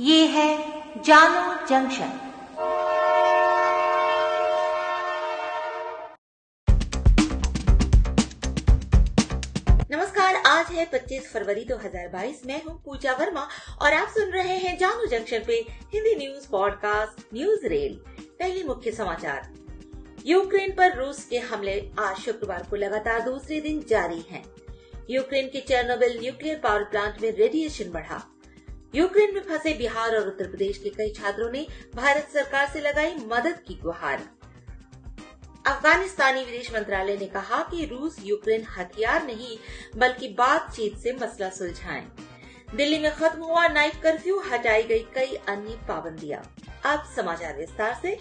ये है जानो जंक्शन। नमस्कार, आज है 25 फरवरी 2022 मैं हूँ पूजा वर्मा और आप सुन रहे हैं जानो जंक्शन पे Hindi news podcast news rail. पहले मुख्य समाचार। यूक्रेन पर रूस के हमले, आज शुक्रवार को लगातार दूसरे दिन जारी हैं। यूक्रेन के चेरनोबिल न्यूक्लियर पावर प्लांट में रेडिएशन बढ़ा। यूक्रेन में फंसे बिहार और उत्तर प्रदेश के कई छात्रों ने भारत सरकार से लगाई मदद की गुहार अफगानिस्तानी विदेश मंत्रालय ने कहा कि रूस यूक्रेन हथियार नहीं, बल्कि बातचीत से मसला सुलझाएँ। दिल्ली में खत्म हुआ नाइट कर्फ्यू, हटाई गई कई अन्य पाबंदियाँ अब समाचार विस्तार से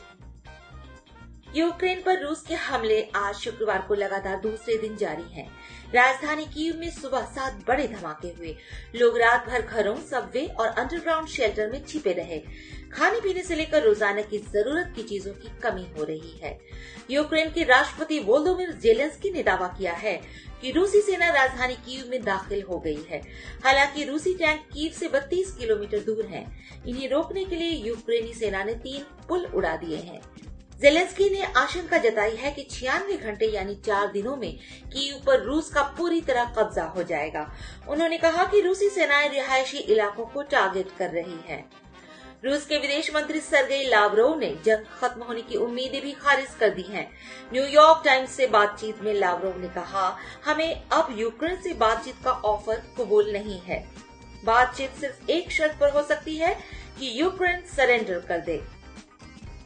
यूक्रेन पर रूस के हमले आज शुक्रवार को लगातार दूसरे दिन जारी हैं। राजधानी कीव में सुबह सात बड़े धमाके हुए। लोग रात भर घरों, सबवे और अंडरग्राउंड शेल्टर में छिपे रहे। खाने पीने से लेकर रोज़ाना की ज़रूरत की चीज़ों की कमी हो रही है। यूक्रेन के राष्ट्रपति वोलोमिर जेलेंस्की ने दावा किया है कि रूसी सेना राजधानी कीव में दाखिल हो गई है। हालाँकि रूसी टैंक कीव से 32 किलोमीटर दूर हैं। इन्हें रोकने के लिए यूक्रेनी सेना ने तीन पुल उड़ा दिए हैं। जेलेंस्की ने आशंका जताई है कि छियानवे घंटे यानी चार दिनों में कीव पर रूस का पूरी तरह कब्जा हो जाएगा। उन्होंने कहा कि रूसी सेनाएँ रिहायशी इलाकों को टारगेट कर रही है। रूस के विदेश मंत्री सरगेई लावरोव ने जंग खत्म होने की उम्मीदें भी खारिज कर दी हैं। न्यूयॉर्क टाइम्स से बातचीत में लावरोव ने कहा, हमें अब यूक्रेन से बातचीत का ऑफ़र कबूल नहीं है। बातचीत सिर्फ़ एक शर्त पर हो सकती है कि यूक्रेन सरेंडर कर दे।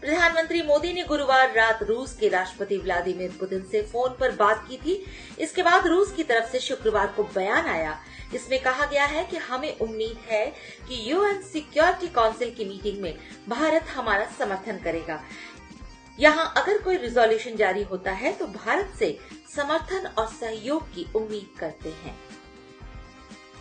प्रधानमंत्री मोदी ने गुरुवार रात रूस के राष्ट्रपति व्लादिमीर पुतिन से फ़ोन पर बात की थी। इसके बाद रूस की तरफ़ से शुक्रवार को बयान आया। इसमें कहा गया है कि हमें उम्मीद है कि यूएन सिक्योरिटी काउंसिल की मीटिंग में भारत हमारा समर्थन करेगा। यहाँ अगर कोई रिजोल्यूशन जारी होता है तो भारत से समर्थन और सहयोग की उम्मीद करते हैं।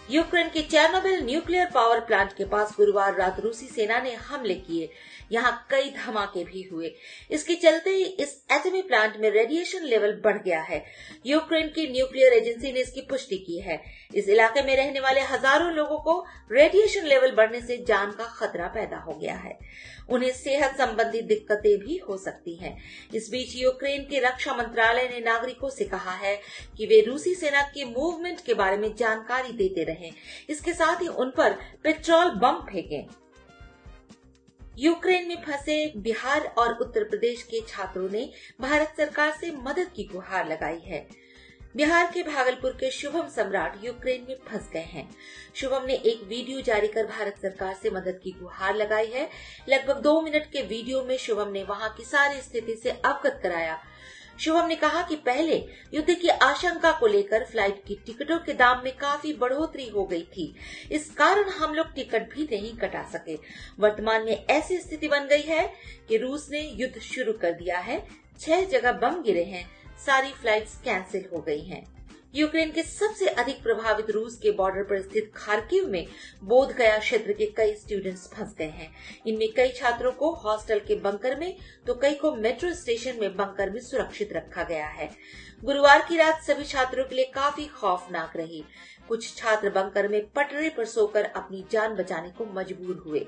यूक्रेन के चेरनोबिल न्यूक्लियर पावर प्लांट के पास गुरुवार रात रूसी सेना ने हमले किए। यहाँ कई धमाके भी हुए। इसके चलते ही इस एटमी प्लांट में रेडिएशन लेवल बढ़ गया है। यूक्रेन की न्यूक्लियर एजेंसी ने इसकी पुष्टि की है। इस इलाके में रहने वाले हज़ारों लोगों को रेडिएशन लेवल बढ़ने से जान का खतरा पैदा हो गया है। उन्हें सेहत संबंधी दिक्कतें भी हो सकती हैं। इस बीच यूक्रेन के रक्षा मंत्रालय ने नागरिकों से कहा है कि वे रूसी सेना के मूवमेंट के बारे में जानकारी देते रहें। इसके साथ ही उन पर पेट्रोल बम फेंकें। यूक्रेन में फंसे बिहार और उत्तर प्रदेश के छात्रों ने भारत सरकार से मदद की गुहार लगाई है। बिहार के भागलपुर के शुभम सम्राट यूक्रेन में फंस गए हैं। शुभम ने एक वीडियो जारी कर भारत सरकार से मदद की गुहार लगाई है। लगभग दो मिनट के वीडियो में शुभम ने वहाँ की सारी स्थिति से अवगत कराया। शुभम ने कहा कि पहले युद्ध की आशंका को लेकर फ़्लाइट की टिकटों के दाम में काफ़ी बढ़ोतरी हो गई थी। इस कारण हम लोग टिकट भी नहीं कटा सके। वर्तमान में ऐसी स्थिति बन गई है कि रूस ने युद्ध शुरू कर दिया है। छह जगह बम गिरे हैं। सारी फ्लाइट्स कैंसिल हो गई हैं। यूक्रेन के सबसे अधिक प्रभावित रूस के बॉर्डर पर स्थित खार्किव में बोध गया क्षेत्र के कई स्टूडेंट्स फंस गए हैं। इनमें कई छात्रों को हॉस्टल के बंकर में तो कई को मेट्रो स्टेशन में बंकर में सुरक्षित रखा गया है। गुरुवार की रात सभी छात्रों के लिए काफ़ी खौफनाक रही। कुछ छात्र बंकर में पटरे पर सोकर अपनी जान बचाने को मजबूर हुए।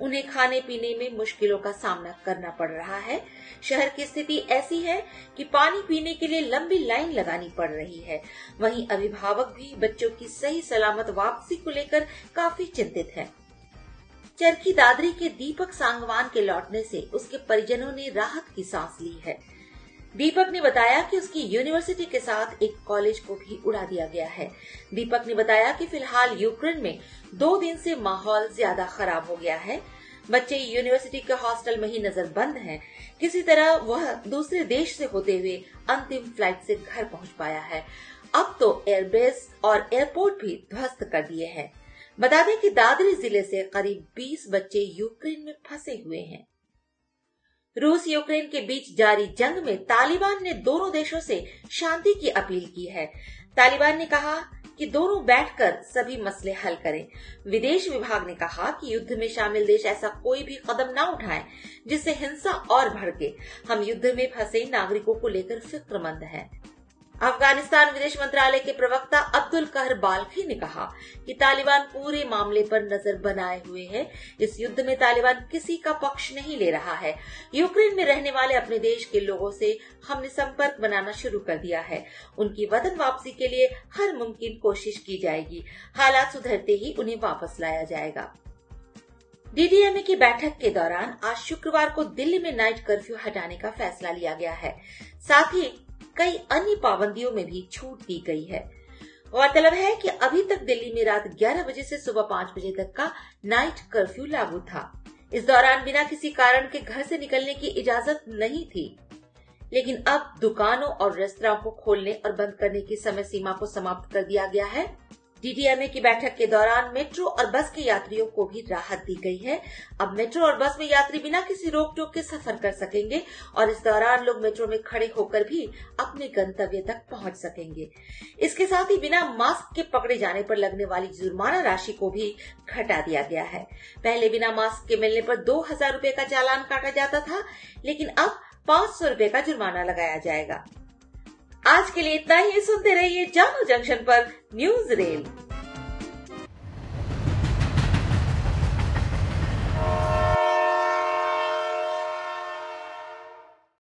उन्हें खाने पीने में मुश्किलों का सामना करना पड़ रहा है। शहर की स्थिति ऐसी है कि पानी पीने के लिए लंबी लाइन लगानी पड़ रही है। वहीं अभिभावक भी बच्चों की सही सलामत वापसी को लेकर काफ़ी चिंतित है। चरखी दादरी के दीपक सांगवान के लौटने से उसके परिजनों ने राहत की सांस ली है। दीपक ने बताया कि उसकी यूनिवर्सिटी के साथ एक कॉलेज को भी उड़ा दिया गया है। दीपक ने बताया कि फ़िलहाल यूक्रेन में दो दिन से माहौल ज़्यादा खराब हो गया है। बच्चे यूनिवर्सिटी के हॉस्टल में ही नज़र बंद हैं। किसी तरह वह दूसरे देश से होते हुए अंतिम फ़्लाइट से घर पहुँच पाया है। अब तो एयरबेस और एयरपोर्ट भी ध्वस्त कर दिए हैं। बता दें कि दादरी ज़िले से करीब 20 बच्चे यूक्रेन में फंसे हुए हैं। रूस यूक्रेन के बीच जारी जंग में तालिबान ने दोनों देशों से शांति की अपील की है। तालिबान ने कहा कि दोनों बैठकर सभी मसले हल करें। विदेश विभाग ने कहा कि युद्ध में शामिल देश ऐसा कोई भी कदम न उठाए, जिससे हिंसा और भड़के। हम युद्ध में फंसे नागरिकों को लेकर फिक्रमंद हैं। अफ़गानिस्तान विदेश मंत्रालय के प्रवक्ता अब्दुल कहर बाल्खी ने कहा कि तालिबान पूरे मामले पर नज़र बनाए हुए है। इस युद्ध में तालिबान किसी का पक्ष नहीं ले रहा है। यूक्रेन में रहने वाले अपने देश के लोगों से हमने संपर्क बनाना शुरू कर दिया है। उनकी वतन वापसी के लिए हर मुमकिन कोशिश की जाएगी। हालात सुधरते ही उन्हें वापस लाया जाएगा। डीडीएमए की बैठक के दौरान आज शुक्रवार को दिल्ली में नाइट कर्फ्यू हटाने का फैसला लिया गया है। साथ ही कई अन्य पाबंदियों में भी छूट दी गई है। गौरतलब है कि अभी तक दिल्ली में रात 11 बजे से सुबह 5 बजे तक का नाइट कर्फ्यू लागू था। इस दौरान बिना किसी कारण के घर से निकलने की इजाज़त नहीं थी। लेकिन अब दुकानों और रेस्तरा को खोलने और बंद करने की समय सीमा को समाप्त कर दिया गया है। डीडीएमए की बैठक के दौरान मेट्रो और बस के यात्रियों को भी राहत दी गई है। अब मेट्रो और बस में यात्री बिना किसी रोक टोक के सफ़र कर सकेंगे और इस दौरान लोग मेट्रो में खड़े होकर भी अपने गंतव्य तक पहुँच सकेंगे। इसके साथ ही बिना मास्क के पकड़े जाने पर लगने वाली जुर्माना राशि को भी घटा दिया गया है। पहले बिना मास्क के मिलने पर दो हज़ार रूपए का चालान काटा जाता था, लेकिन अब पाँच सौ रुपये का जुर्माना लगाया जाएगा। आज के लिए इतना ही। सुनते रहिए जानो जंक्शन पर न्यूज़ रेल।